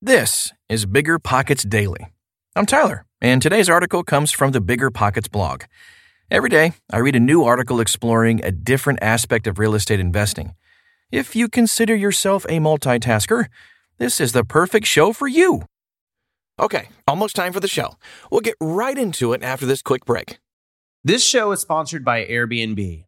This is Bigger Pockets Daily. I'm Tyler, and today's article comes from the Bigger Pockets blog. Every day, I read a new article exploring a different aspect of real estate investing. If you consider yourself a multitasker, this is the perfect show for you. Okay, almost time for the show. We'll get right into it after this quick break. This show is sponsored by Airbnb.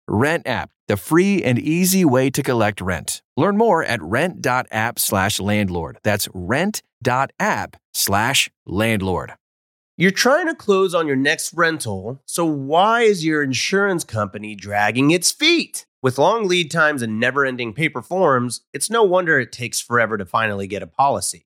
RentApp, the free and easy way to collect rent. Learn more at rent.app slash landlord. That's rent.app slash landlord. You're trying to close on your next rental, so why is your insurance company dragging its feet? With long lead times and never ending paper forms, it's no wonder it takes forever to finally get a policy.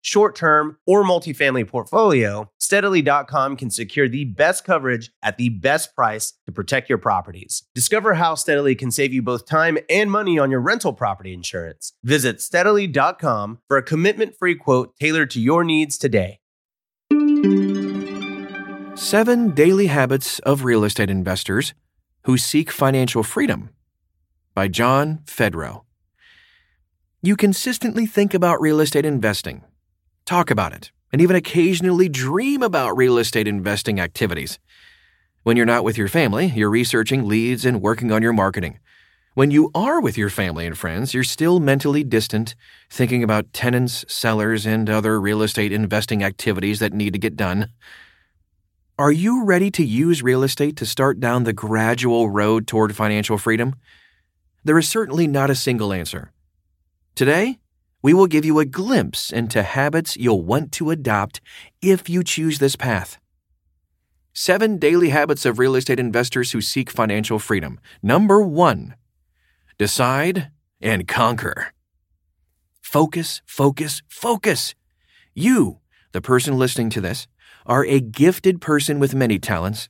short term, or multifamily portfolio, steadily.com can secure the best coverage at the best price to protect your properties. Discover how Steadily can save you both time and money on your rental property insurance. Visit steadily.com for a commitment free quote tailored to your needs today. Seven Daily Habits of Real Estate Investors Who Seek Financial Freedom by John Fedro. You consistently think about real estate investing, talk about it, and even occasionally dream about real estate investing activities. When you're not with your family, you're researching leads and working on your marketing. When you are with your family and friends, you're still mentally distant, thinking about tenants, sellers, and other real estate investing activities that need to get done. Are you ready to use real estate to start down the gradual road toward financial freedom? There is certainly not a single answer. Today, we will give you a glimpse into habits you'll want to adopt if you choose this path. Seven daily habits of real estate investors who seek financial freedom. Number one, decide and conquer. Focus, focus, focus. You, the person listening to this, are a gifted person with many talents.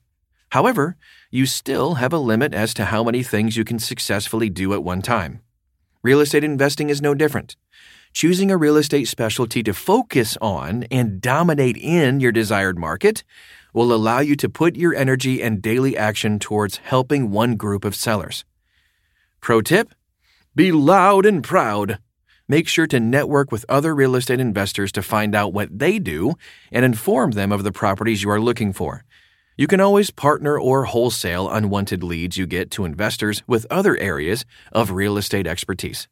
However, you still have a limit as to how many things you can successfully do at one time. Real estate investing is no different. Choosing a real estate specialty to focus on and dominate in your desired market will allow you to put your energy and daily action towards helping one group of sellers. Pro tip Be loud and proud. Make sure to network with other real estate investors to find out what they do and inform them of the properties you are looking for. You can always partner or wholesale unwanted leads you get to investors with other areas of real estate expertise.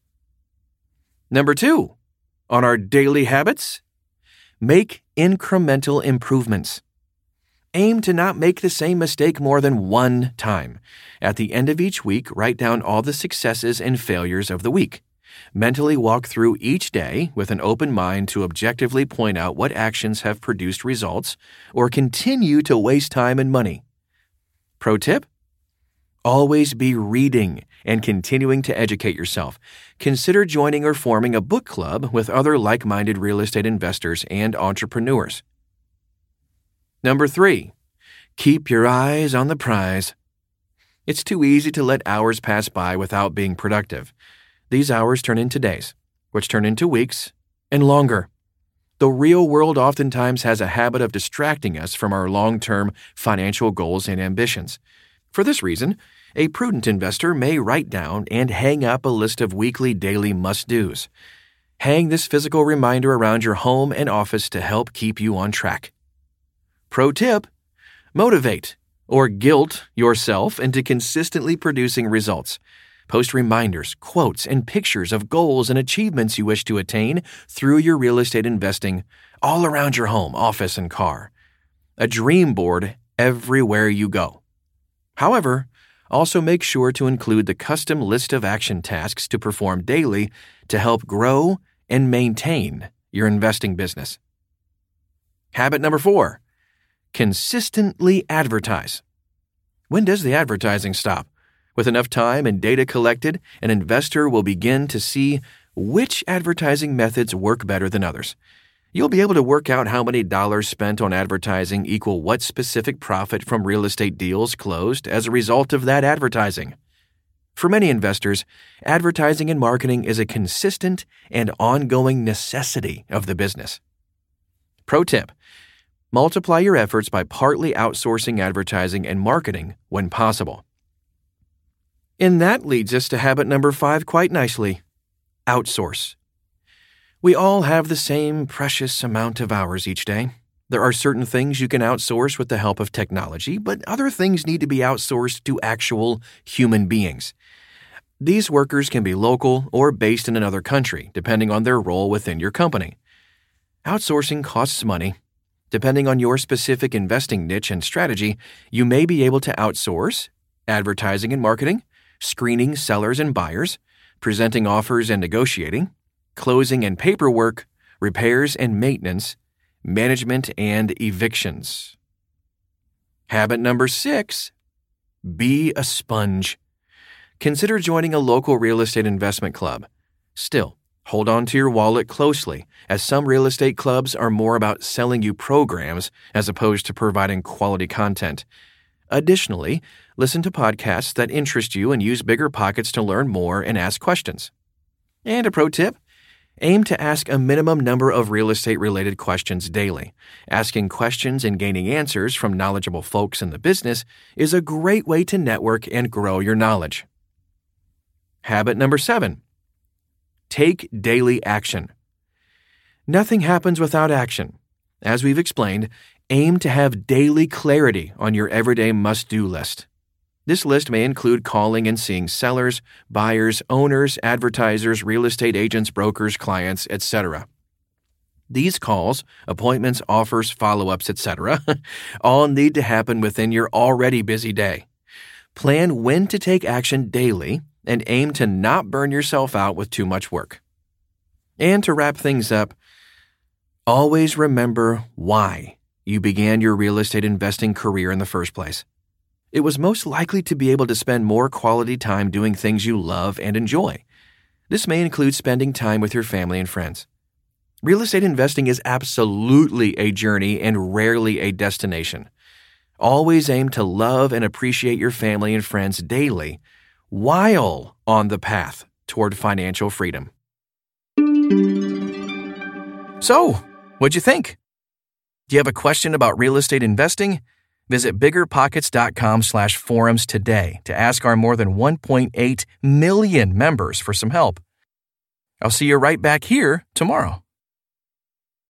Number two, on our daily habits, make incremental improvements. Aim to not make the same mistake more than one time. At the end of each week, write down all the successes and failures of the week. Mentally walk through each day with an open mind to objectively point out what actions have produced results or continue to waste time and money. Pro tip? Always be reading and continuing to educate yourself. Consider joining or forming a book club with other like minded real estate investors and entrepreneurs. Number three, keep your eyes on the prize. It's too easy to let hours pass by without being productive. These hours turn into days, which turn into weeks and longer. The real world oftentimes has a habit of distracting us from our long term financial goals and ambitions. For this reason, a prudent investor may write down and hang up a list of weekly, daily must dos. Hang this physical reminder around your home and office to help keep you on track. Pro tip motivate or guilt yourself into consistently producing results. Post reminders, quotes, and pictures of goals and achievements you wish to attain through your real estate investing all around your home, office, and car. A dream board everywhere you go. However, also make sure to include the custom list of action tasks to perform daily to help grow and maintain your investing business. Habit number four consistently advertise. When does the advertising stop? With enough time and data collected, an investor will begin to see which advertising methods work better than others. You'll be able to work out how many dollars spent on advertising equal what specific profit from real estate deals closed as a result of that advertising. For many investors, advertising and marketing is a consistent and ongoing necessity of the business. Pro tip Multiply your efforts by partly outsourcing advertising and marketing when possible. And that leads us to habit number five quite nicely outsource. We all have the same precious amount of hours each day. There are certain things you can outsource with the help of technology, but other things need to be outsourced to actual human beings. These workers can be local or based in another country, depending on their role within your company. Outsourcing costs money Depending on your specific investing niche and strategy, you may be able to outsource advertising and marketing, screening sellers and buyers, presenting offers and negotiating, closing and paperwork, repairs and maintenance, management and evictions. Habit number six be a sponge. Consider joining a local real estate investment club. Still, Hold on to your wallet closely, as some real estate clubs are more about selling you programs as opposed to providing quality content. Additionally, listen to podcasts that interest you and use bigger pockets to learn more and ask questions. And a pro tip aim to ask a minimum number of real estate related questions daily. Asking questions and gaining answers from knowledgeable folks in the business is a great way to network and grow your knowledge. Habit number seven Take daily action. Nothing happens without action. As we've explained, aim to have daily clarity on your everyday must do list. This list may include calling and seeing sellers, buyers, owners, advertisers, real estate agents, brokers, clients, etc. These calls, appointments, offers, follow ups, etc., all need to happen within your already busy day. Plan when to take action daily and aim to not burn yourself out with too much work. And to wrap things up, always remember why you began your real estate investing career in the first place. It was most likely to be able to spend more quality time doing things you love and enjoy. This may include spending time with your family and friends. Real estate investing is absolutely a journey and rarely a destination. Always aim to love and appreciate your family and friends daily while on the path toward financial freedom. So, what'd you think? Do you have a question about real estate investing? Visit biggerpockets.com/forums today to ask our more than 1.8 million members for some help. I'll see you right back here tomorrow.